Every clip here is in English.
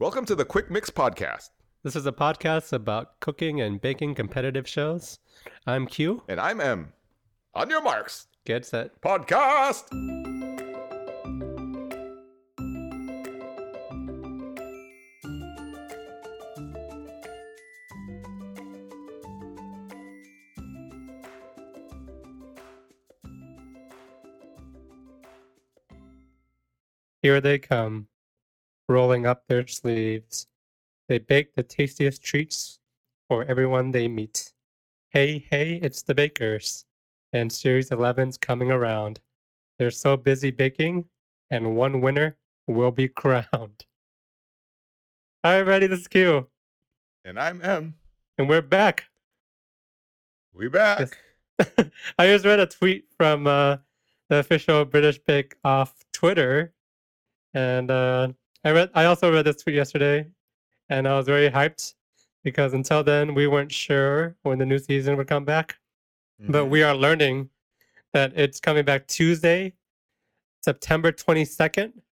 Welcome to the Quick Mix Podcast. This is a podcast about cooking and baking competitive shows. I'm Q. And I'm M. On your marks. Get set. Podcast. Here they come, rolling up their sleeves. They bake the tastiest treats for everyone they meet. Hey, hey, it's the bakers. And Series 11's coming around. They're so busy baking, and one winner will be crowned. Hi, everybody, this is Q. And I'm M. And we're back. We back. I just read a tweet from uh, the official British Bake Off Twitter, and uh, I read. I also read this tweet yesterday, and I was very hyped because until then we weren't sure when the new season would come back, but Mhm. we are learning that it's coming back Tuesday, September twenty second,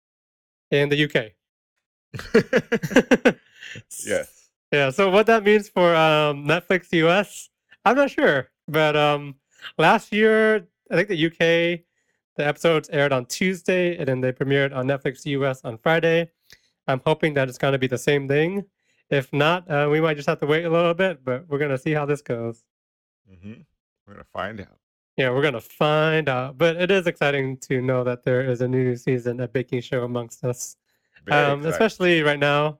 in the UK. yes. Yeah, so what that means for um, Netflix US, I'm not sure. But um, last year, I think the UK, the episodes aired on Tuesday and then they premiered on Netflix US on Friday. I'm hoping that it's going to be the same thing. If not, uh, we might just have to wait a little bit, but we're going to see how this goes. hmm We're going to find out. Yeah, we're going to find out. But it is exciting to know that there is a new season, a baking show amongst us. Um, especially right now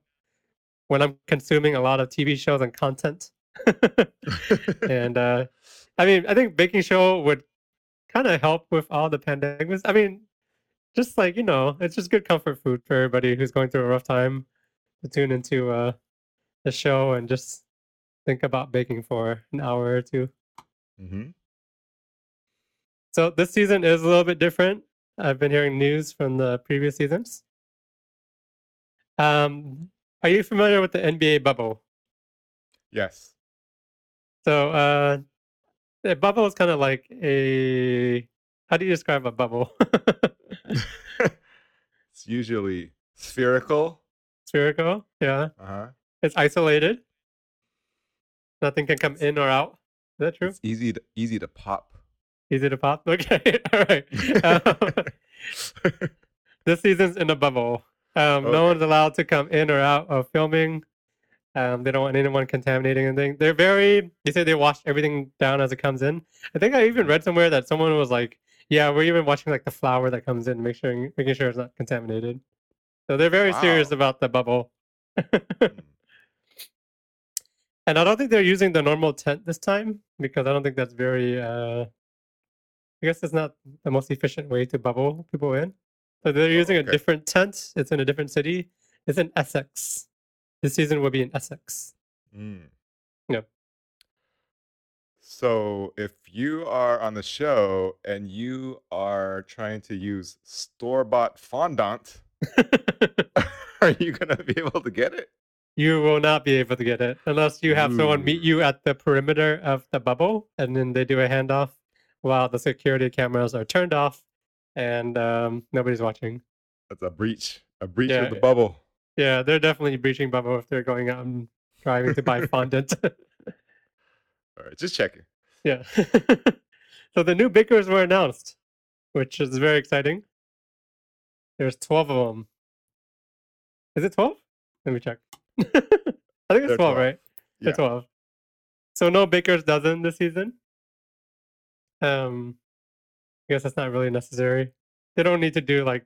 when I'm consuming a lot of TV shows and content. and uh, I mean, I think baking show would kind of help with all the pandemics. I mean, just like you know, it's just good comfort food for everybody who's going through a rough time to tune into uh, the show and just think about baking for an hour or two. hmm So this season is a little bit different. I've been hearing news from the previous seasons. Um, are you familiar with the NBA bubble? Yes. So uh the bubble is kind of like a how do you describe a bubble? it's usually spherical. Spherical, yeah. Uh huh. It's isolated. Nothing can come in or out. Is that true? It's easy to easy to pop. Easy to pop. Okay, all right. Um, this season's in a bubble. Um, No one's allowed to come in or out of filming. Um, they don't want anyone contaminating anything. They're very. They say they wash everything down as it comes in. I think I even read somewhere that someone was like, "Yeah, we're even watching like the flour that comes in, make sure making sure it's not contaminated." So they're very serious about the bubble. Mm. And I don't think they're using the normal tent this time because I don't think that's very. Uh, I guess it's not the most efficient way to bubble people in. So they're Oh, using a different tent. It's in a different city. It's in Essex. This season will be in Essex. Mm. Yep. So if you are on the show and you are trying to use store bought fondant, are you gonna be able to get it? you will not be able to get it unless you have someone meet you at the perimeter of the bubble, and then they do a handoff while the security cameras are turned off and um, nobody's watching. That's a breach. A breach Yeah. of the bubble. Yeah, they're definitely breaching bubble if they're going out and driving to buy fondant. All right, just checking. Yeah. so the new bakers were announced, which is very exciting. There's 12 of them. Is it 12? Let me check. I think it's 12, 12. right? They're Yeah. 12. So no baker's dozen this season. Um, I guess that's not really necessary. They don't need to do like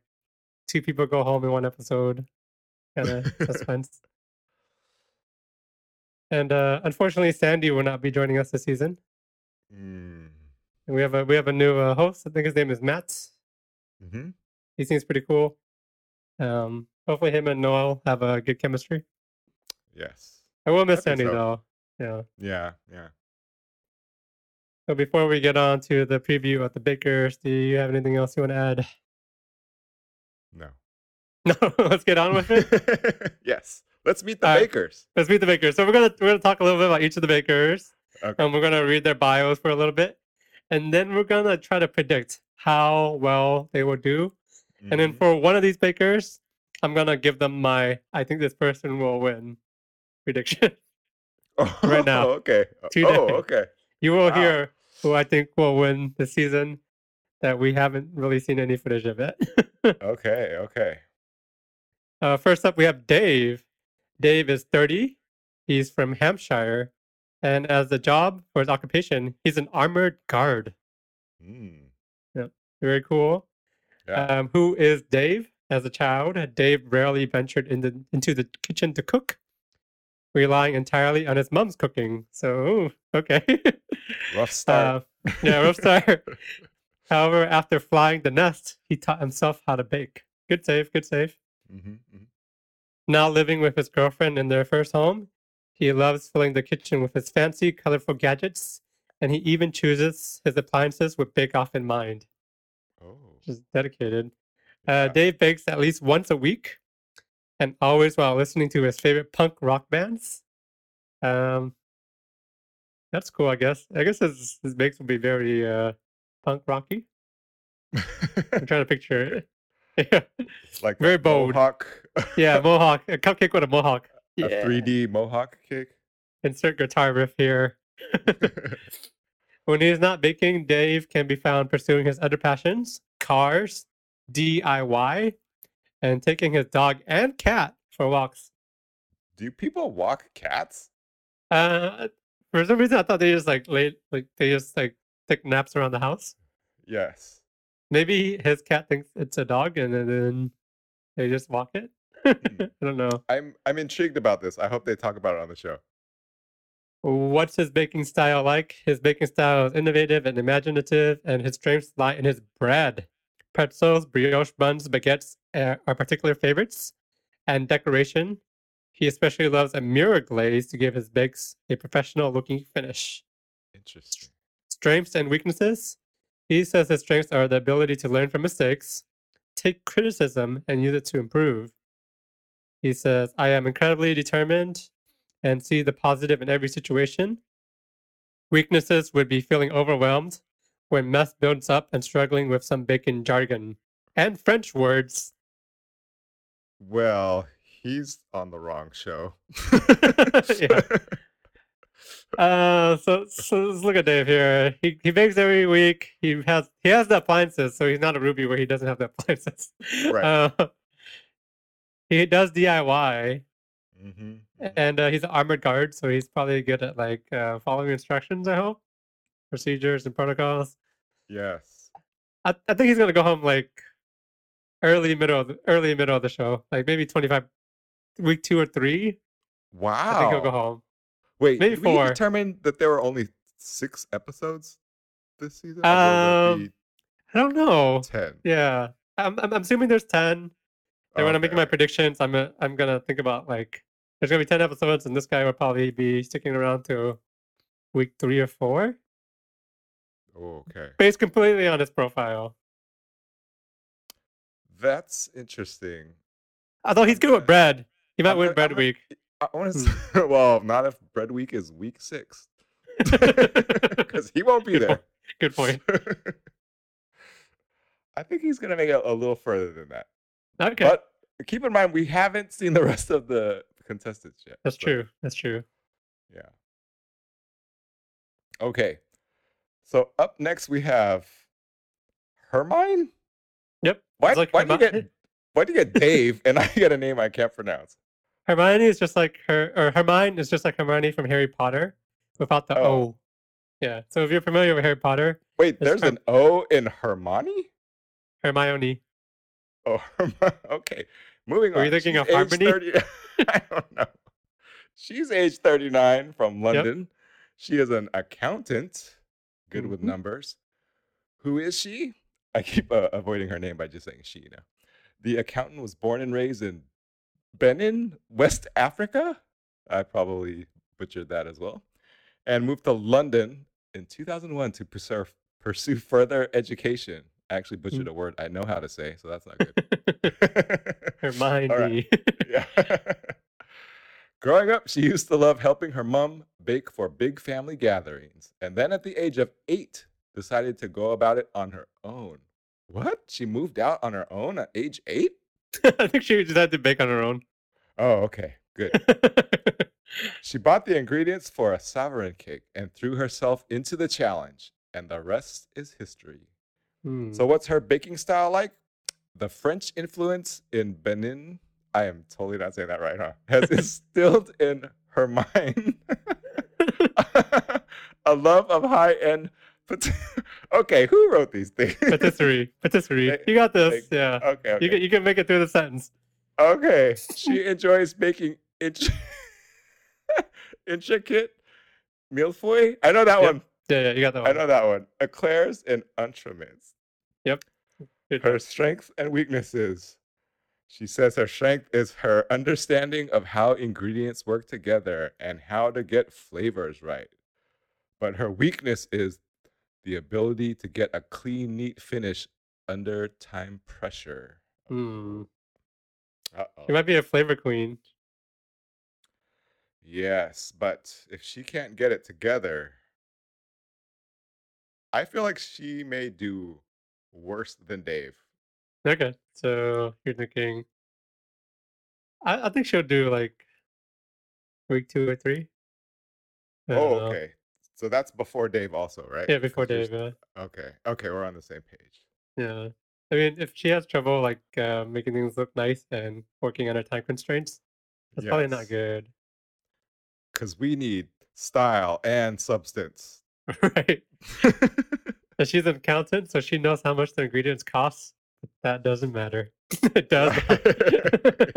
two people go home in one episode kind of suspense. And uh, unfortunately, Sandy will not be joining us this season. Mm. And we have a we have a new uh, host. I think his name is Matt. hmm He seems pretty cool. Um, hopefully, him and Noel have a good chemistry. Yes. I will miss think so. though. Yeah. Yeah. Yeah. So before we get on to the preview of the Bakers, do you have anything else you want to add? No. No, let's get on with it. yes. Let's meet the All right. bakers. Let's meet the bakers. So we're gonna we're gonna talk a little bit about each of the bakers, Okay. and we're gonna read their bios for a little bit, and then we're gonna try to predict how well they will do. And then Mhm. for one of these bakers, I'm gonna give them my. I think this person will win prediction. Right now. Okay. Today. Oh, okay. You will Wow. hear who I think will win the season that we haven't really seen any footage of yet. Okay. Okay. uh, first up, we have Dave. Dave is 30. He's from Hampshire. And as a job for his occupation, he's an armored guard. Mm. Very cool. Yeah. Um, who is Dave? As a child, Dave rarely ventured in the, into the kitchen to cook, relying entirely on his mom's cooking. So, okay. Rough start. Uh, yeah, rough start. However, after flying the nest, he taught himself how to bake. Good save, good save. Mhm, mhm. Now living with his girlfriend in their first home, he loves filling the kitchen with his fancy, colorful gadgets, and he even chooses his appliances with Bake Off in mind, Oh. which is dedicated. Uh, yeah. Dave bakes at least once a week, and always while listening to his favorite punk rock bands. Um, that's cool, I guess. I guess his his bakes will be very uh, punk rocky. I'm trying to picture it. yeah, like very bold. Mohawk. yeah, mohawk, a cupcake with a mohawk. A 3D Mohawk cake. Insert guitar riff here. When he is not baking, Dave can be found pursuing his other passions cars, DIY, and taking his dog and cat for walks. Do people walk cats? Uh, for some reason, I thought they just like lay, like they just like take naps around the house. Yes. Maybe his cat thinks it's a dog, and then they just walk it. Mm-hmm. I don't know. I'm I'm intrigued about this. I hope they talk about it on the show. What's his baking style like? His baking style is innovative and imaginative, and his strengths lie in his bread. Pretzels, brioche buns, baguettes are particular favorites, and decoration. He especially loves a mirror glaze to give his bakes a professional looking finish. Interesting. Strengths and weaknesses. He says his strengths are the ability to learn from mistakes, take criticism, and use it to improve. He says, I am incredibly determined and see the positive in every situation. Weaknesses would be feeling overwhelmed when mess builds up and struggling with some bacon jargon and French words. Well, he's on the wrong show. Yeah. Uh, so, so let's look at Dave here. He he bakes every week. He has he has the appliances, so he's not a Ruby where he doesn't have the appliances. Right. Uh, he does DIY, hmm and uh, he's an armored guard, so he's probably good at like uh, following instructions. I hope procedures and protocols. Yes. I, I think he's gonna go home like early middle of the, early middle of the show, like maybe twenty five week two or three. Wow. I think he'll go home. Wait, maybe did we four. determine that there were only six episodes this season? Or will there Um, I don't know. ten. Yeah, I'm I'm, I'm assuming there's ten. And when I'm making my predictions, I'm gonna, I'm gonna think about like there's gonna be ten episodes, and this guy will probably be sticking around to week three or four, Oh, okay. based completely on his profile. That's interesting. Although he's good with bread, he might I'm win gonna- bread gonna- week. I want to Hmm. well, not if bread week is week six, because he won't be Good there. point. Good point. I think he's gonna make it a little further than that. Okay, But keep in mind, we haven't seen the rest of the contestants yet. that's so, true. That's true. Yeah. Okay. So up next we have Hermine. Yep. Why? like why do you get? Why do you get Dave and I get a name I can't pronounce? Hermione is just like her, or Hermione is just like Hermione from Harry Potter, without the Oh. O. Yeah. So if you're familiar with Harry Potter, Wait, there's Herm- an O in Hermione. Hermione. Oh, Herm- okay. Moving Were on. Are you thinking She's of Harmony? 30 I don't know. She's age 39 from London. She is an accountant, good with Mhm. numbers. Who is she? I keep uh, avoiding her name by just saying she now. The accountant was born and raised in Benin, West Africa. I probably butchered that as well. And moved to London in 2001 to pursue, pursue further education. I actually butchered mm. a word I know how to say, so that's not good. Hermione. Yeah. Growing up, she used to love helping her mom bake for big family gatherings. And then at the age of eight, decided to go about it on her own. What? She moved out on her own at age eight? I think she just had to bake on her own. Oh, okay. Good. She bought the ingredients for a sovereign cake and threw herself into the challenge, and the rest is history. Hmm. So, what's her baking style like? The French influence in Benin, I am totally not saying that right, huh? Has instilled in her mind a love of high end. okay, who wrote these things? patisserie, patisserie. You got this. Yeah. Okay, okay. You can you can make it through the sentence. Okay. She enjoys making int- intricate millefeuille. I know that Yep. one. Yeah, yeah, you got that one. I know that one. Eclairs and entremets. Good Her job. strengths and weaknesses. She says her strength is her understanding of how ingredients work together and how to get flavors right. But her weakness is the ability to get a clean, neat finish under time pressure. Hmm. Uh-oh. You might be a flavor queen. Yes, but if she can't get it together, I feel like she may do worse than Dave. Okay, so you're thinking. I, I think she'll do like week two or three. Oh, know. okay. So that's before Dave, also, right? Yeah, before Dave. Yeah. Okay. Okay, we're on the same page. yeah. I mean, if she has trouble like uh, making things look nice and working under time constraints, that's probably not good, Because we need style and substance. right? And she's an accountant, so she knows how much the ingredients cost. But that doesn't matter. it does.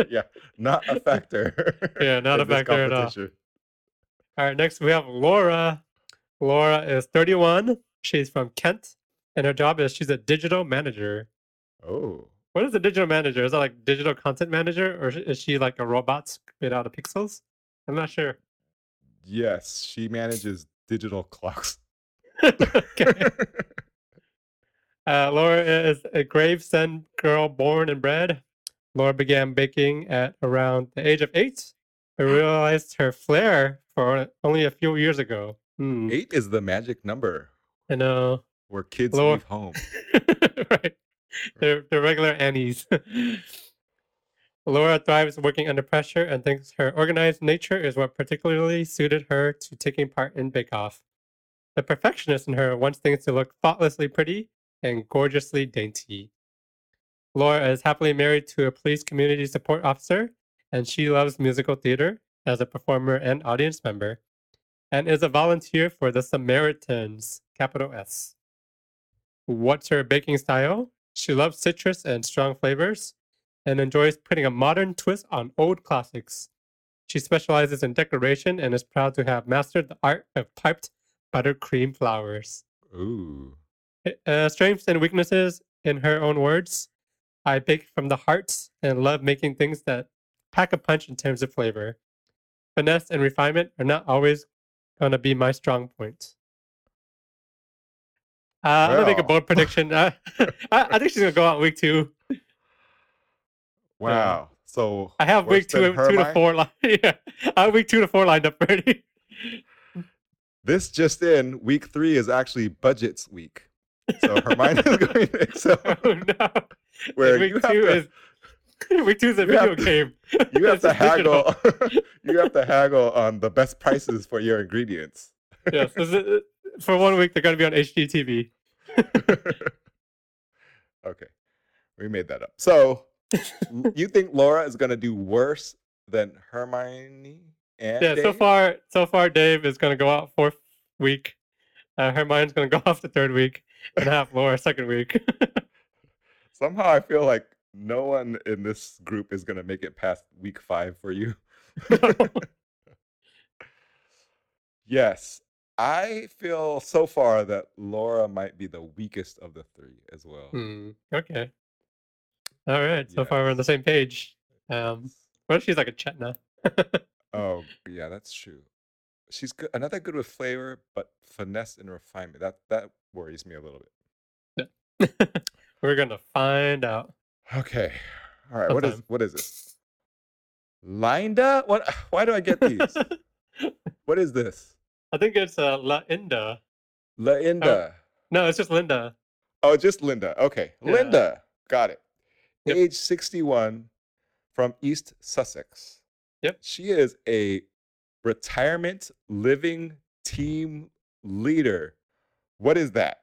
yeah, not a factor. Yeah, not a factor at all. All right, next we have Laura. Laura is 31. She's from Kent, and her job is she's a digital manager. Oh, What is a digital manager? Is that like digital content manager, or is she like a robot made out of pixels? I'm not sure. yes, she manages digital clocks. okay. Uh, Laura is a Gravesend girl born and bred. Laura began baking at around the age of eight, but realized her flair for only a few years ago. Hmm. Eight is the magic number I know. where kids Lower- leave home. right. They're, they're regular Annies. Laura thrives working under pressure and thinks her organized nature is what particularly suited her to taking part in Bake Off. The perfectionist in her wants things to look thoughtlessly pretty and gorgeously dainty. Laura is happily married to a police community support officer, and she loves musical theater as a performer and audience member, and is a volunteer for the Samaritans, capital S. What's her baking style? She loves citrus and strong flavors and enjoys putting a modern twist on old classics. She specializes in decoration and is proud to have mastered the art of piped buttercream flowers. Ooh. Uh, strengths and weaknesses, in her own words, I bake from the heart and love making things that pack a punch in terms of flavor. Finesse and refinement are not always going to be my strong points. Uh, I'm gonna make a bold prediction. Uh, I, I think she's gonna go out week two. Wow. So I have week two, two to four. Li- yeah, I have week two to four lined up already. This just in, week three is actually budgets week. So Hermione is going to excel. oh no! Where week you have two to, is week two is a you video to- game. you have to haggle. you have to haggle on the best prices for your ingredients. yes, is- uh, for one week they're gonna be on HGTV. okay, we made that up. So you think Laura is going to do worse than Hermione and Yeah, so far, so far, Dave is gonna go out fourth week. Uh, Hermione's gonna go off the third week and have Laura second week. Somehow I feel like no one in this group is going to make it past week five for you. yes, I feel so far that Laura might be the weakest of the three as well. Hmm, okay. All right. So far, we're on the same page. Um, what if she's like a Chetna? Oh, yeah, that's true. She's good, another good with flavor, but finesse and refinement. That that worries me a little bit. we're gonna find out. Okay. All right. What is Sometime. what is this? Linda? What why do I get these? what is this? I think it's uh, La Inda. Linda. No, it's just Linda. Oh, just Linda. Okay. Yeah. Linda. Got it. Yep. age 61, from East Sussex. Yep. She is a retirement living team leader. What is that?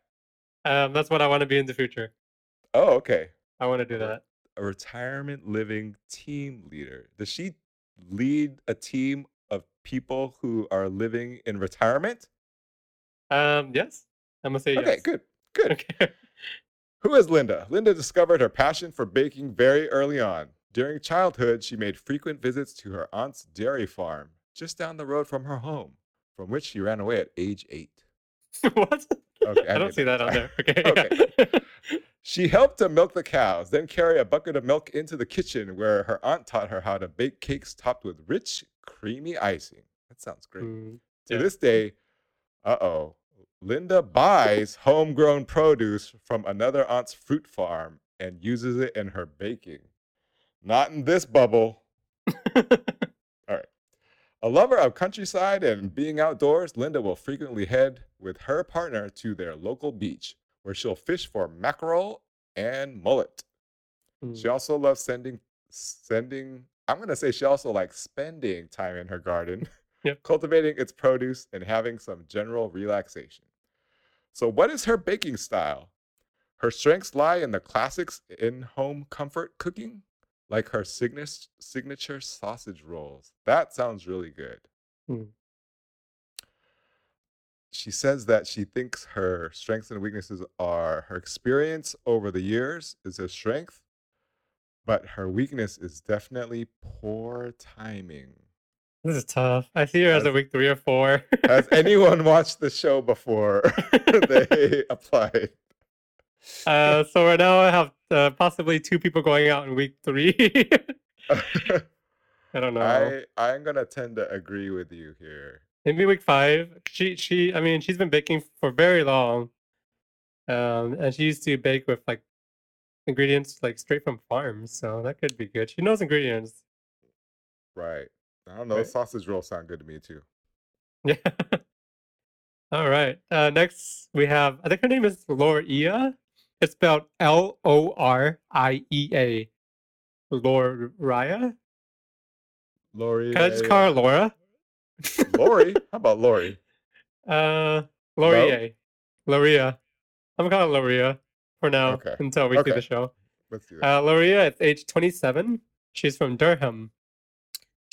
Um, that's what I want to be in the future. Oh, okay. I want to do that. A retirement living team leader. Does she lead a team of people who are living in retirement? Um, yes, I'm gonna say Okay, yes. good. Good. Okay. Who is Linda? Linda discovered her passion for baking very early on. During childhood, she made frequent visits to her aunt's dairy farm just down the road from her home, from which she ran away at age eight. what? Okay, I, I don't see that. on there. Okay. Okay. She helped to milk the cows, then carry a bucket of milk into the kitchen where her aunt taught her how to bake cakes topped with rich, creamy icing. That sounds great. Mm, To this day, uh oh, Linda buys homegrown produce from another aunt's fruit farm and uses it in her baking. Not in this bubble. All right. A lover of countryside and being outdoors, Linda will frequently head with her partner to their local beach where she'll fish for mackerel and mullet. She Mm. also loves sending sending I'm going to say she also likes spending time in her garden, Yep. cultivating its produce and having some general relaxation. So what is her baking style? Her strengths lie in the classics in-home comfort cooking, like her signature signature sausage rolls. That sounds really good. Hmm. She says that she thinks her strengths and weaknesses are her experience over the years is her strength, but her weakness is definitely poor timing. This is tough. I see her as a week three or four. Has anyone watched the show before they applied? uh, so right now I have uh, possibly two people going out in week three. I don't know. I I'm gonna tend to agree with you here. Maybe week five. She she. I mean, she's been baking for very long, um, and she used to bake with like ingredients like straight from farms. So that could be good. She knows ingredients. Right. I don't know. Right. Sausage rolls sound good to me too. Yeah. All right. Uh, next we have. I think her name is Loria. It's spelled L O R I E A. Loria. Lori. Can I just call her Laura? Lori? How about Lori? Uh, Laurier. Loria. I'm gonna call her Loria for now Okay. until we see the show. Let's do that. Uh, Loria is age 27. She's from Durham.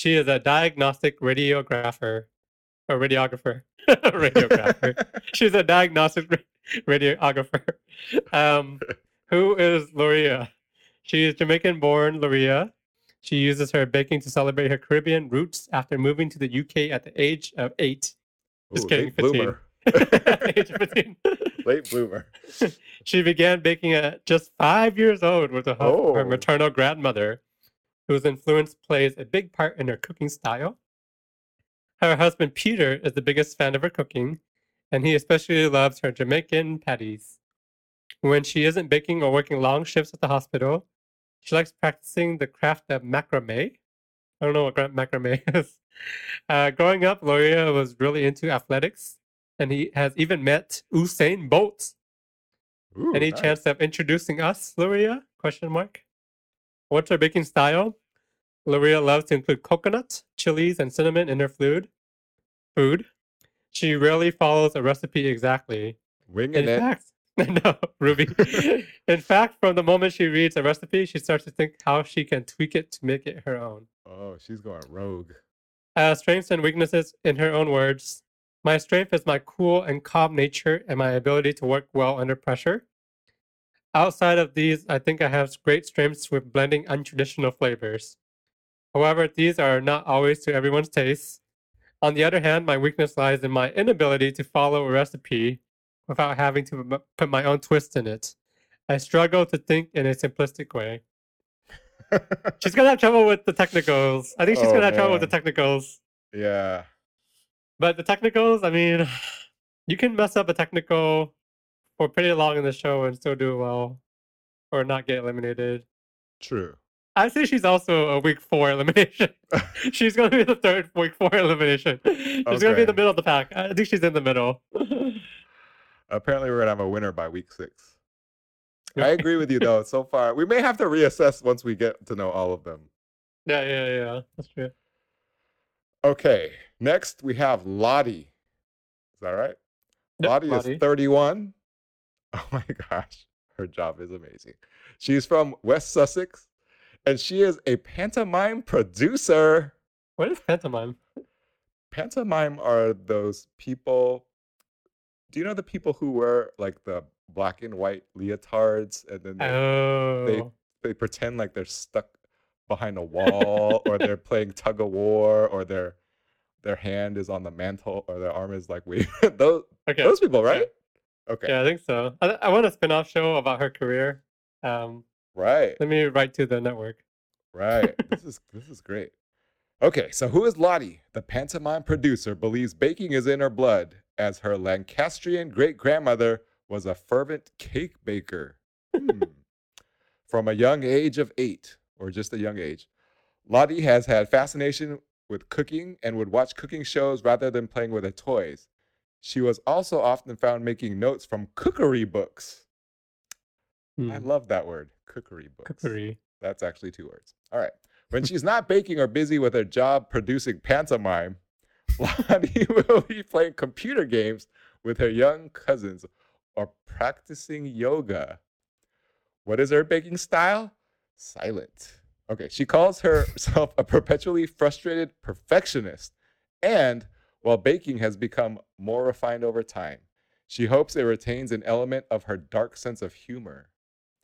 She is a diagnostic radiographer or radiographer. radiographer. She's a diagnostic radiographer. Um, who is Loria? She is Jamaican born Loria. She uses her baking to celebrate her Caribbean roots after moving to the UK at the age of eight. just Ooh, kidding, Late 15. bloomer. age 15. Late bloomer. She began baking at just five years old with the help of her Oh. maternal grandmother, whose influence plays a big part in her cooking style. Her husband Peter is the biggest fan of her cooking, and he especially loves her Jamaican patties. When she isn't baking or working long shifts at the hospital, she likes practicing the craft of macrame. I don't know what macrame is. Uh, growing up, Loria was really into athletics, and he has even met Usain Bolt. Ooh, Any nice. chance of introducing us, Luria? Question mark. What's her baking style? Luria loves to include coconut, chilies, and cinnamon in her food. Food. She rarely follows a recipe exactly. Winging In it. fact, no, Ruby. in fact, from the moment she reads a recipe, she starts to think how she can tweak it to make it her own. Oh, she's going rogue. Uh, strengths and weaknesses, in her own words. My strength is my cool and calm nature and my ability to work well under pressure. Outside of these, I think I have great strengths with blending untraditional flavors. However, these are not always to everyone's taste. On the other hand, my weakness lies in my inability to follow a recipe without having to put my own twist in it. I struggle to think in a simplistic way. She's gonna have trouble with the technicals. I think she's Oh, gonna have trouble with the technicals. yeah. But the technicals, I mean, you can mess up a technical for pretty long in the show and still do well or not get eliminated. True. I say she's also a week four elimination. she's going to be the third week four elimination. She's going to be in the middle of the pack. I think she's in the middle. Apparently, we're gonna have a winner by week six. I agree with you though. So far, we may have to reassess once we get to know all of them. Yeah, yeah, yeah. That's true. Okay, next we have Lottie. Is that right? Lottie, Lottie. is 31. Oh my gosh, her job is amazing. She's from West Sussex, and she is a pantomime producer. What is pantomime? Pantomime are those people. Do you know the people who wear like the black and white leotards and then they, Oh, they pretend like they're stuck behind a wall or they're playing tug of war or their their hand is on the mantle or their arm is like waving. those okay. those people, right? Okay. Yeah, I think so. I, I want a spin-off show about her career. Um, Right. let me write to the network. Right. this is this is great. Okay, so who is Lottie? The pantomime producer believes baking is in her blood, as her Lancastrian great grandmother was a fervent cake baker. Hmm. From a young age of eight, or just a young age, Lottie has had fascination with cooking and would watch cooking shows rather than playing with her toys. She was also often found making notes from cookery books. I Hmm. love that word, cookery books. Cookery. That's actually two words. All right. When she's not baking or busy with her job producing pantomime, Lottie will be playing computer games with her young cousins or practicing yoga. What is her baking style? Silent. Okay, she calls herself a perpetually frustrated perfectionist. And while baking has become more refined over time, she hopes it retains an element of her dark sense of humor.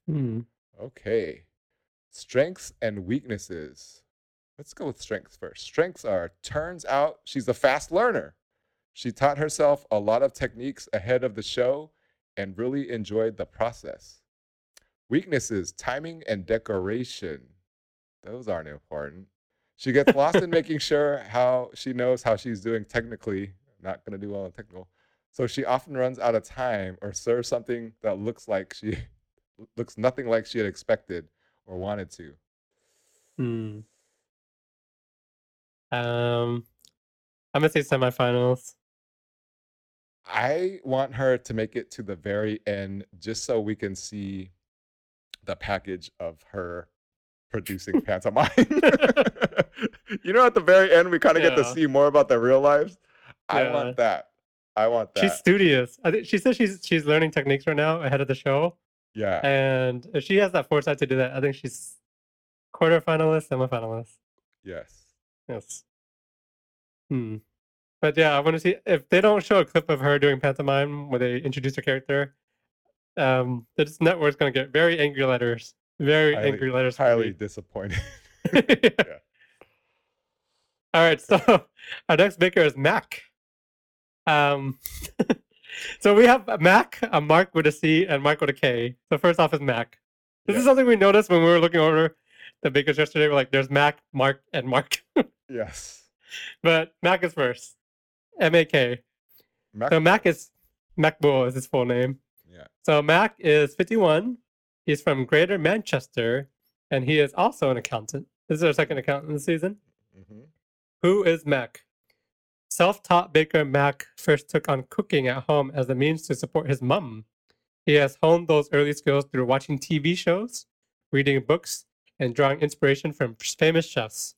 Hmm. Okay. Strengths and weaknesses. Let's go with strengths first. Strengths are turns out she's a fast learner. She taught herself a lot of techniques ahead of the show and really enjoyed the process. Weaknesses, timing and decoration. Those aren't important. She gets lost in making sure how she knows how she's doing technically. Not going to do well in technical. So she often runs out of time or serves something that looks like she looks nothing like she had expected or wanted to. Hmm. Um, I'm gonna say semifinals. I want her to make it to the very end just so we can see the package of her producing pantomime. you know, at the very end, we kind of get to see more about their real lives. I want that. I want that. She's studious. I think she says she's she's learning techniques right now ahead of the show, yeah. and if she has that foresight to do that, I think she's quarterfinalist, semifinalist. yes. Yes. Hmm. But yeah, I want to see if they don't show a clip of her doing pantomime where they introduce her character. Um, this network's gonna get very angry letters. Very Highly- angry letters. Highly disappointed. All right, so our next baker is Mak. Um, so we have a Mak, a Mark with a C, and Mark with a K. So first off is Mak. This is something we noticed when we were looking over the bakers yesterday. We're like, there's Mak, Mark, and Mark, yes. but Mak is first. M A K. Mak- So Mak is Makbul is his full name. yeah. So Mak is 51. He's from Greater Manchester, and he is also an accountant. This is our second accountant this season. hmm Who is Mak? Self taught baker Mak first took on cooking at home as a means to support his mum. He has honed those early skills through watching TV shows, reading books, and drawing inspiration from famous chefs.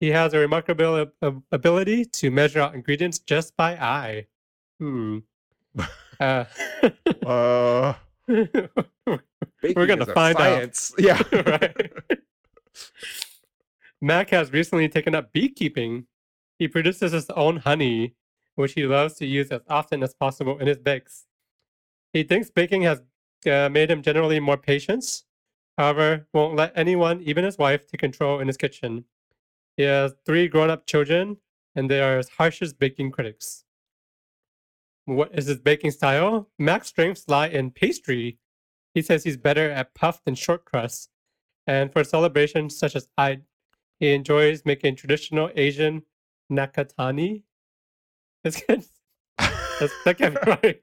He has a remarkable ab- ab- ability to measure out ingredients just by eye. Hmm. Uh, Uh, baking gonna find out. Yeah. Right. Mak has recently taken up beekeeping. He produces his own honey, which he loves to use as often as possible in his bakes. He thinks baking has uh, made him generally more patient. However, won't let anyone, even his wife, take control in his kitchen. He has three grown-up children, and they are as harsh as baking critics. What is his baking style? Mak's strengths lie in pastry. He says he's better at puff than short crust. And for celebrations such as Eid, he enjoys making traditional Asian nakatani. Good. That's, that can't be right.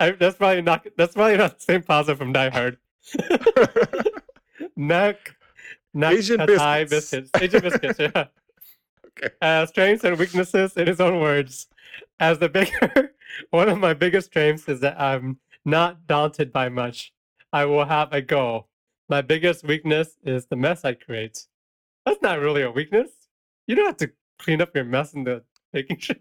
I, that's probably not. That's probably not the same pasta from Die Hard. Nak, Asian nakatai biscuits. Asian biscuits. Yeah. Uh, strengths and weaknesses in his own words. As the bigger, one of my biggest strengths is that I'm not daunted by much. I will have a go. My biggest weakness is the mess I create. That's not really a weakness. You don't have to clean up your mess in the baking show.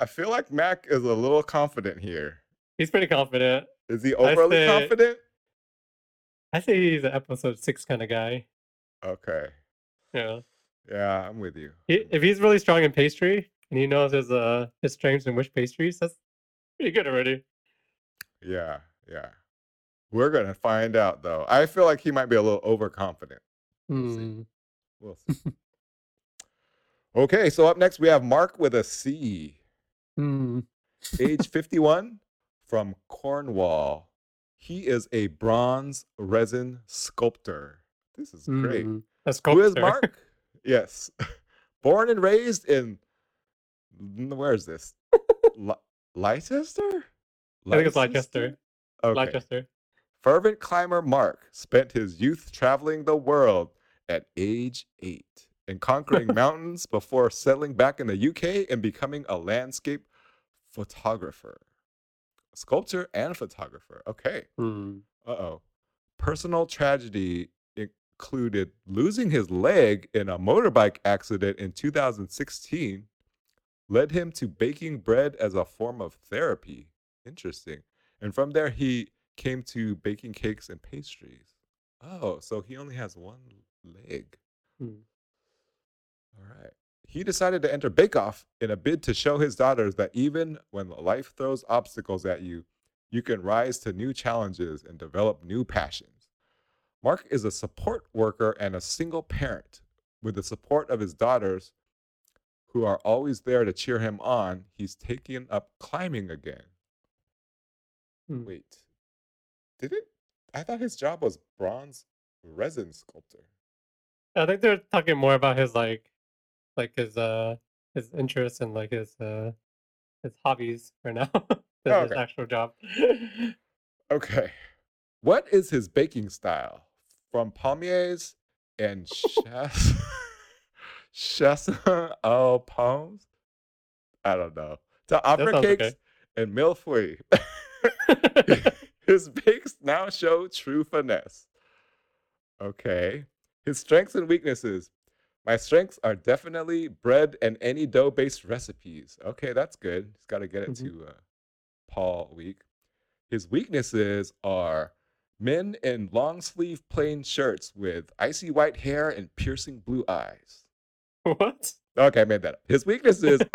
I feel like Mak is a little confident here. He's pretty confident. Is he I overly say- confident? I say he's an episode six kind of guy. Okay. Yeah. Yeah, I'm with you. He, if he's really strong in pastry and he knows his uh his strengths in which pastries, that's pretty good already. Yeah, yeah. We're gonna find out though. I feel like he might be a little overconfident. We'll see. Hmm. We'll see. okay, so up next we have Mark with a C, Hmm. age 51, from Cornwall. He is a bronze resin sculptor. This is great. Hmm. A Who is. Mark? yes. Born and raised in where is this? Le- Leicester? I think it's Leicester. Okay. Leicester. Fervent climber Mark spent his youth traveling the world at age eight and conquering mountains before settling back in the UK and becoming a landscape photographer, sculptor, and photographer. Okay. Hmm. Uh oh. Personal tragedy included losing his leg in a motorbike accident in 2016, led him to baking bread as a form of therapy. Interesting. And from there, he came to baking cakes and pastries. Oh, so he only has one leg. Hmm. All right. He decided to enter Bake Off in a bid to show his daughters that even when life throws obstacles at you, you can rise to new challenges and develop new passions. Mark is a support worker and a single parent. With the support of his daughters, who are always there to cheer him on, he's taken up climbing again. Hmm. Wait, did it? I thought his job was bronze resin sculptor. I think they're talking more about his like, like his uh his interests and like his uh his hobbies right now than Oh, his actual job. Okay. What is his baking style? From palmiers and chas chassin au pommes? I don't know. To opera cakes okay. and millefeuille. His bakes now show true finesse. Okay. His strengths and weaknesses. My strengths are definitely bread and any dough based recipes. Okay, that's good. He's got to get it Mhm. to uh, Paul Week. His weaknesses are men in long sleeve plain shirts with icy white hair and piercing blue eyes. what? Okay, I made that up. His weaknesses.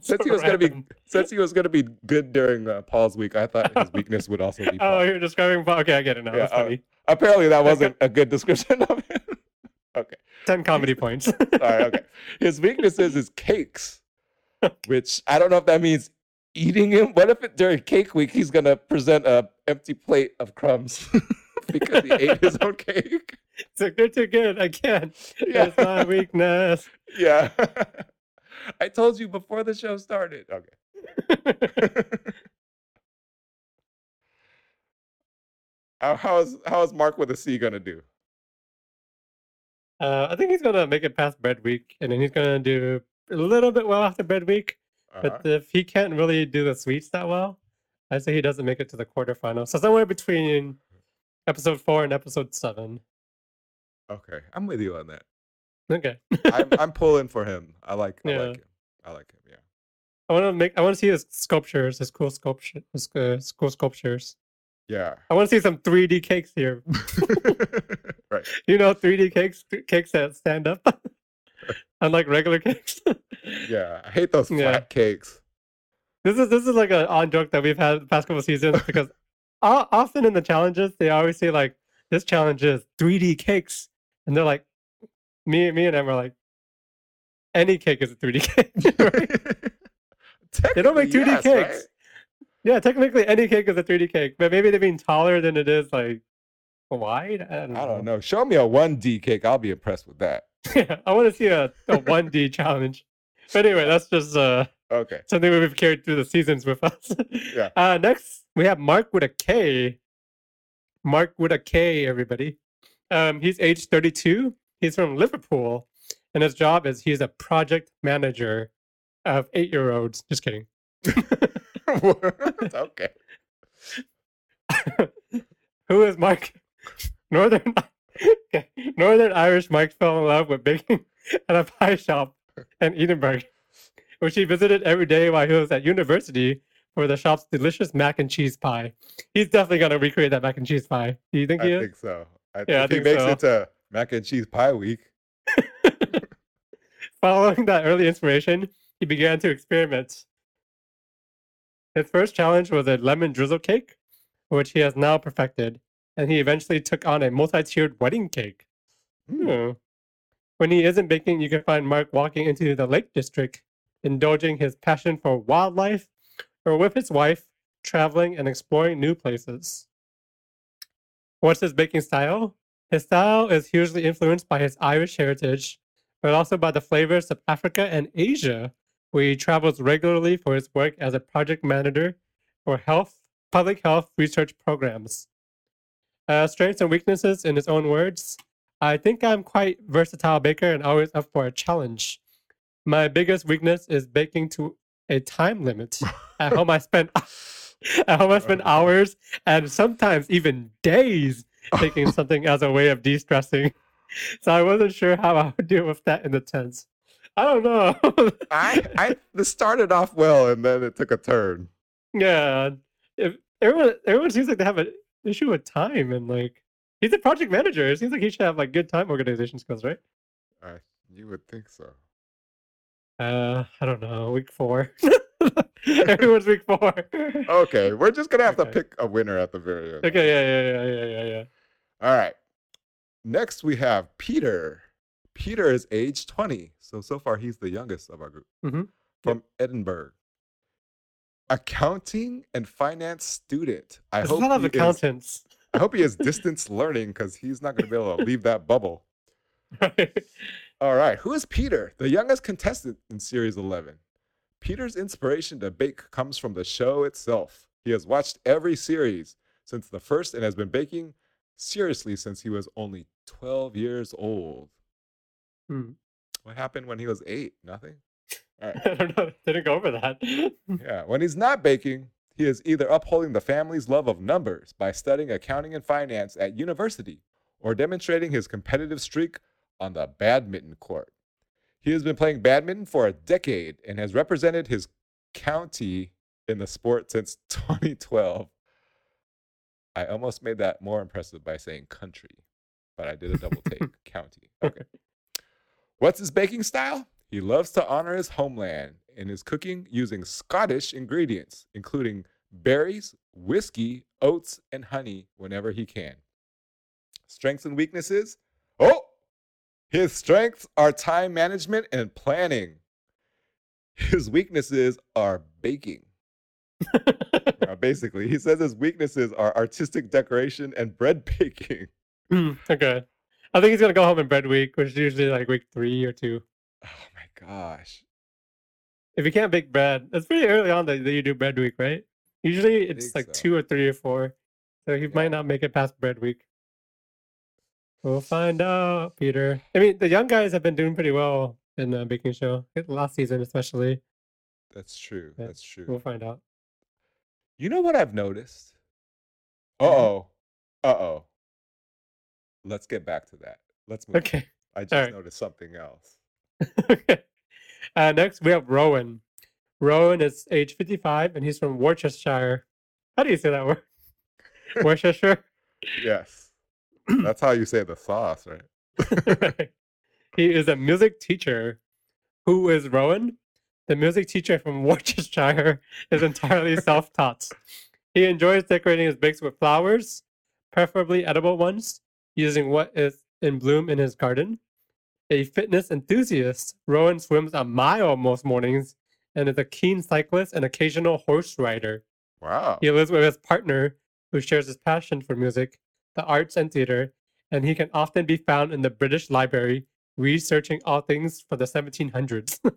since he was gonna be Random. since he was gonna be good during uh, Paul's week, I thought his weakness would also be. Oh, you're describing. Paul- Okay, I get it now. Yeah, That's uh, funny. Apparently, that wasn't a good description of him. okay. Ten comedy points. Sorry, okay. His weaknesses is cakes, which I don't know if that means eating him. What if it, during cake week he's gonna present a empty plate of crumbs because he ate his own cake? It's like they're too good. I can't. Yeah. It's my weakness. Yeah. I told you before the show started. Okay. how, how is how is Mark with a C gonna do? uh, I think he's gonna make it past bread week, and then he's gonna do a little bit well after bread week. Uh-huh. But if he can't really do the sweets that well, I say he doesn't make it to the quarterfinals. So somewhere between episode four and episode seven. Okay, I'm with you on that. Okay. I'm I'm pulling for him. I like I Yeah. like him. I like him. Yeah. I want to make. I want to see his sculptures, his cool sculpture, his uh, cool sculptures. Yeah. I want to see some 3D cakes here. right. You know, 3D cakes, cakes that stand up, unlike regular cakes. Yeah. I hate those flat Yeah. cakes. This is this is like an odd joke that we've had the past couple seasons because o- often in the challenges they always say like this challenge is 3D cakes, and they're like, me me and Em are like, any cake is a 3D cake. They don't make 2D yes, cakes. right? Yeah, technically any cake is a 3D cake, but maybe they're being taller than it is like wide. I don't. I don't know. Show me a 1D cake. I'll be impressed with that. Yeah, I want to see a, a 1D challenge. But anyway, that's just uh, Okay. something we've carried through the seasons with us. Yeah. Uh, next, we have Mark with a K. Mark with a K, everybody. Um, he's age 32. He's from Liverpool, and his job is he's a project manager of eight-year-olds. Just kidding. okay. Who is Mark? Northern Northern Irish Mike fell in love with baking at a pie shop in Edinburgh, which he visited every day while he was at university for the shop's delicious mac and cheese pie. He's definitely gonna recreate that mac and cheese pie. Do you think he I is? think so. I Yeah, I think he think makes so. it to mac and cheese pie week. Following that early inspiration, he began to experiment. His first challenge was a lemon drizzle cake, which he has now perfected, and he eventually took on a multi-tiered wedding cake. Hmm. When he isn't baking, you can find Mark walking into the Lake District, indulging his passion for wildlife, or with his wife, traveling and exploring new places. What's his baking style? His style is hugely influenced by his Irish heritage, but also by the flavors of Africa and Asia, where he travels regularly for his work as a project manager for health, public health research programs. Uh, strengths and weaknesses, in his own words, I think I'm quite versatile baker and always up for a challenge. My biggest weakness is baking to a time limit. At home, I spend at home I spend hours and sometimes even days taking something as a way of de-stressing. So I wasn't sure how I would deal with that in the tents. I don't know. I, I this started off well and then it took a turn. yeah, if everyone everyone seems like they have an issue with time and like he's a project manager. It seems like he should have like good time organization skills, right? I, you would think so. Uh, I don't know. Week four. Everyone's week four. Okay, we're just gonna have to pick a winner at the very end. Okay. Yeah. Yeah. Yeah. Yeah. Yeah. Yeah. All right. Next we have Peter. Peter is age 20. So so far he's the youngest of our group. Mhm. From Edinburgh. Accounting and finance student. I a hope lot of he is, accountants. I hope he is distance learning because he's not gonna be able to leave that bubble. Right. All right. Who is Peter? The youngest contestant in Series 11. Peter's inspiration to bake comes from the show itself. He has watched every series since the first and has been baking seriously since he was only 12 years old. Hmm. What happened when he was eight? Nothing? All right. I don't know. Didn't go over that. Yeah. When he's not baking, he is either upholding the family's love of numbers by studying accounting and finance at university or demonstrating his competitive streak on the badminton court. He has been playing badminton for a decade and has represented his county in the sport since 2012. I almost made that more impressive by saying country, but I did a double take. county. Okay. What's his baking style? He loves to honor his homeland in his cooking using Scottish ingredients, including berries, whiskey, oats, and honey whenever he can. Strengths and weaknesses? Oh, his strengths are time management and planning. His weaknesses are baking. Uh, basically, he says his weaknesses are artistic decoration and bread baking. Hmm, okay. I think he's gonna go home in bread week, which is usually like week three or two. Oh gosh. If you can't bake bread, it's pretty early on that, that you do bread week, right? Usually it's like so. two or three or four. So he Yeah. might not make it past bread week. We'll find out, Peter. I mean, the young guys have been doing pretty well in the baking show last season, especially. That's true. Yeah, That's true. We'll find out. You know what I've noticed? Uh oh. Uh oh. Let's get back to that. Let's move. on. Okay. I just right. noticed something else. Okay. Uh, next, we have Rowan. Rowan is age 55 and he's from Worcestershire. How do you say that word? Worcestershire? Yes. That's how you say the sauce, right? Right. he is a music teacher. Who is Rowan? The music teacher from Worcestershire is entirely self taught. He enjoys decorating his bakes with flowers, preferably edible ones, using what is in bloom in his garden. A fitness enthusiast, Rowan swims a mile most mornings and is a keen cyclist and occasional horse rider. Wow. He lives with his partner, who shares his passion for music, the arts, and theater, and he can often be found in the British Library researching all things for the 1700s.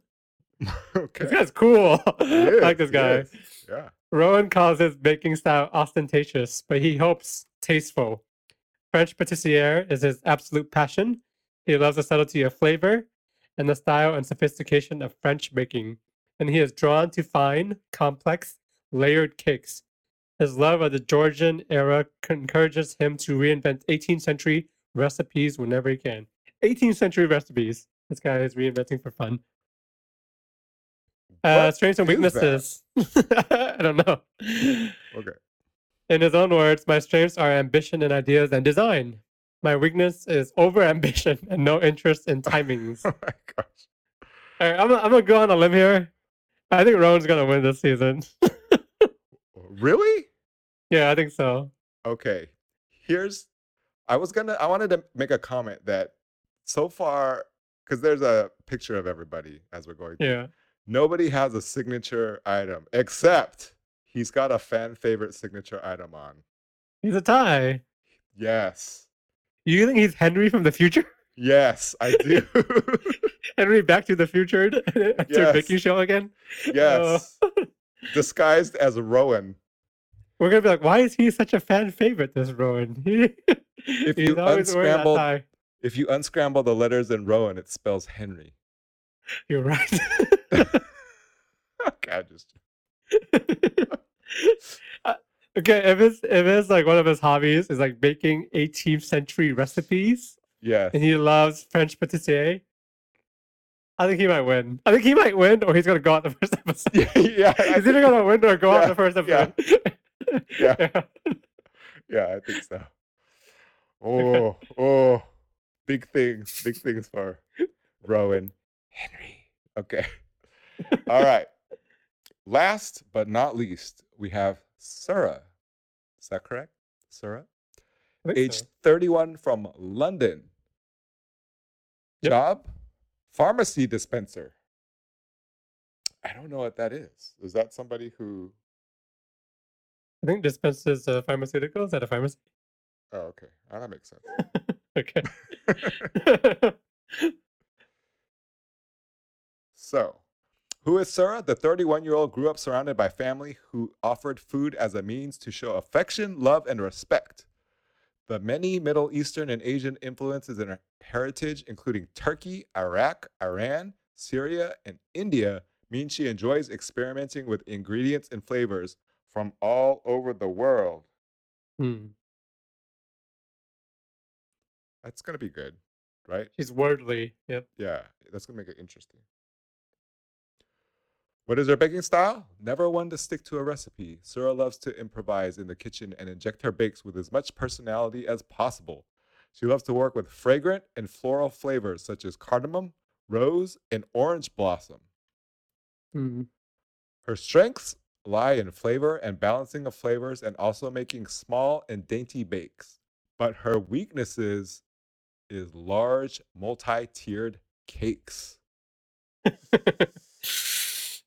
okay. this guy's cool. I like this guy. Yeah. Rowan calls his baking style ostentatious, but he hopes tasteful. French patissiere is his absolute passion. He loves the subtlety of flavor and the style and sophistication of French baking, and he is drawn to fine, complex, layered cakes. His love of the Georgian era encourages him to reinvent 18th century recipes whenever he can. 18th century recipes. This guy is reinventing for fun. Uh, strengths and weaknesses. I don't know. Okay. In his own words, my strengths are ambition and ideas and design. My weakness is over ambition and no interest in timings. Oh my gosh. All right, I'm, gonna- I'm gonna go on a limb here. I think Rowan's gonna win this season. Really? yeah, I think so. Okay. Here's I was gonna I wanted to make a comment that so far because there's a picture of everybody as we're going through. Yeah. Nobody has a signature item except he's got a fan favorite signature item on. He's a tie. Yes. You think he's Henry from the future? Yes, I do. Henry Back to the Future after Yes. Vicky show again? yes. Disguised as Rowan. We're gonna be like, why is he such a fan favorite? This Rowan. If he's you always wearing that unscrambled- tie. If you unscramble the letters in Rowan, it spells Henry. You're right. okay, just Uh, okay, if it's if it's like one of his hobbies is like baking 18th century recipes, Yeah. and he loves French patissier, I think he might win. I think he might win, or he's gonna go out the first episode. yeah, yeah, he's either gonna win or go out the first episode. yeah, yeah. Yeah, I think so. Oh, oh, big things, big things for Rowan Henry. Okay. All right. Last but not least, we have Sura. Is that correct? Sura? Age so. 31 from London. Yep. Job? Pharmacy dispenser. I don't know what that is. Is that somebody who. I think dispenses uh, pharmaceuticals at a pharmacy. Oh, okay. Oh, that makes sense. Okay. So, who is Sura? The 31 year old grew up surrounded by family who offered food as a means to show affection, love, and respect. The many Middle Eastern and Asian influences in her heritage, including Turkey, Iraq, Iran, Syria, and India, mean she enjoys experimenting with ingredients and flavors from all over the world. Hmm. That's going to be good, right? She's worldly. Yep. Yeah, that's gonna make it interesting. What is her baking style? Never one to stick to a recipe. Sura loves to improvise in the kitchen and inject her bakes with as much personality as possible. She loves to work with fragrant and floral flavors such as cardamom, rose, and orange blossom. Hmm. Her strengths lie in flavor and balancing of flavors and also making small and dainty bakes. But her weaknesses is large, multi-tiered cakes.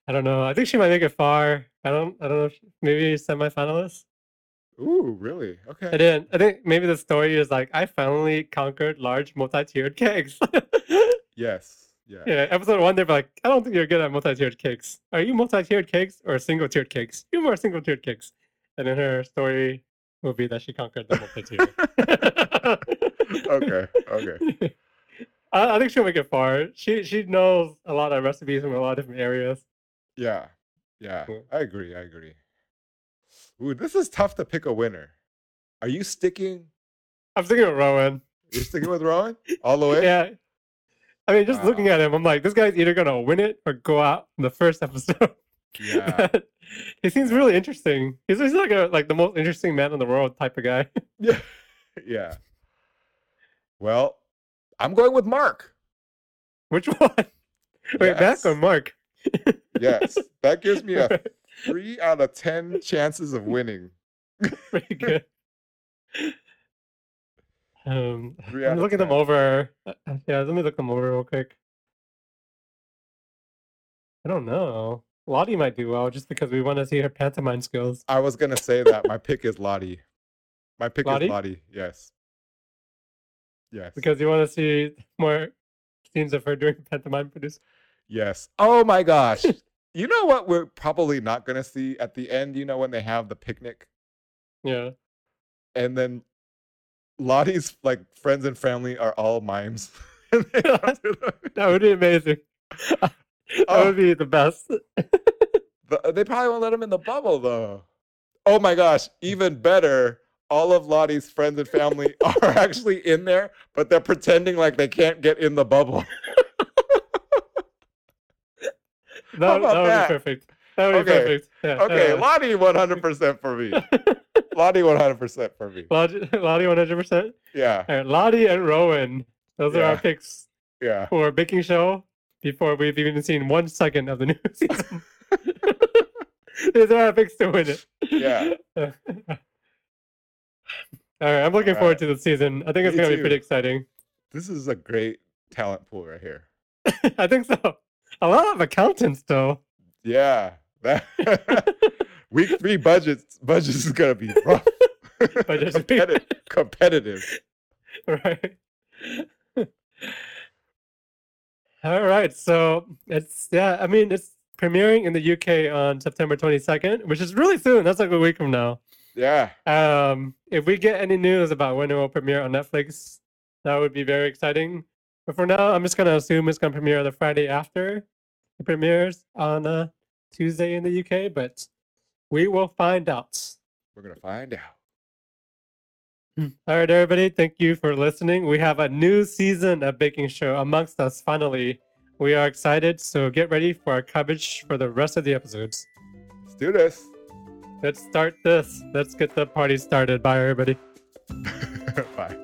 I don't know. I think she might make it far. I don't. I don't know. If she, maybe semifinalist. Ooh, really? Okay. I didn't. I think maybe the story is like I finally conquered large multi-tiered cakes. Yes. Yeah. yeah. Episode one, they're like, I don't think you're good at multi-tiered cakes. Are you multi-tiered cakes or single-tiered cakes? You more single-tiered cakes. And then her story will be that she conquered the multi-tiered. okay. Okay. I, I think she'll make it far. She she knows a lot of recipes from a lot of different areas. Yeah. Yeah. Cool. I agree. I agree. Ooh, this is tough to pick a winner. Are you sticking? I'm thinking of Rowan. You're sticking with Rowan all the way? Yeah. I mean, just looking at him, I'm like, this guy's either gonna win it or go out in the first episode. Yeah. he seems really interesting. He's just like a like the most interesting man in the world type of guy. Yeah. yeah. Well, I'm going with Mark. Which one? Wait, Mak or Mark? Yes. That gives me a three out of ten chances of winning. Pretty good. Um, Three I'm looking them over. Uh, uh, Yeah, let me look them over real quick. I don't know. Lottie might do well just because we want to see her pantomime skills. I was gonna say that. My pick is Lottie. My pick Lottie? is Lottie. Yes. Yes. Because you want to see more scenes of her doing pantomime produce. Yes. Oh my gosh. you know what we're probably not gonna see at the end, you know, when they have the picnic Yeah. and then Lottie's like friends and family are all mimes. And they come to the- That would be amazing. that Oh. would be the best. they probably won't let him in the bubble though. oh my gosh, even better. All of Lottie's friends and family are actually in there, but they're pretending like they can't get in the bubble. That, that would that? be perfect. That would be Okay. perfect. Yeah. Okay, uh, Lottie 100% for me. Lottie 100% for me. Lottie, Lottie 100%. Yeah, All right, Lottie and Rowan. Those are our picks yeah. for baking show before we've even seen one second of the new season. These are our picks to win it. Yeah. All right, I'm looking forward Alright. to the season. I think it's going to be pretty exciting. This is a great talent pool right here. I think so. A lot of accountants, though. Yeah. That week three budgets budgets is gonna be rough. Competitive, competitive. right. All right, so it's yeah. I mean, it's premiering in the UK on September 22nd, which is really soon. That's like a week from now. Yeah. Um, if we get any news about when it will premiere on Netflix, that would be very exciting. But for now, I'm just gonna assume it's gonna premiere the Friday after it premieres on uh, Tuesday in the UK. But we will find out. We're gonna find out. All right, everybody. Thank you for listening. We have a new season of Baking Show amongst us. Finally, we are excited. So get ready for our coverage for the rest of the episodes. Let's do this. Let's start this. Let's get the party started. Bye, everybody. Bye.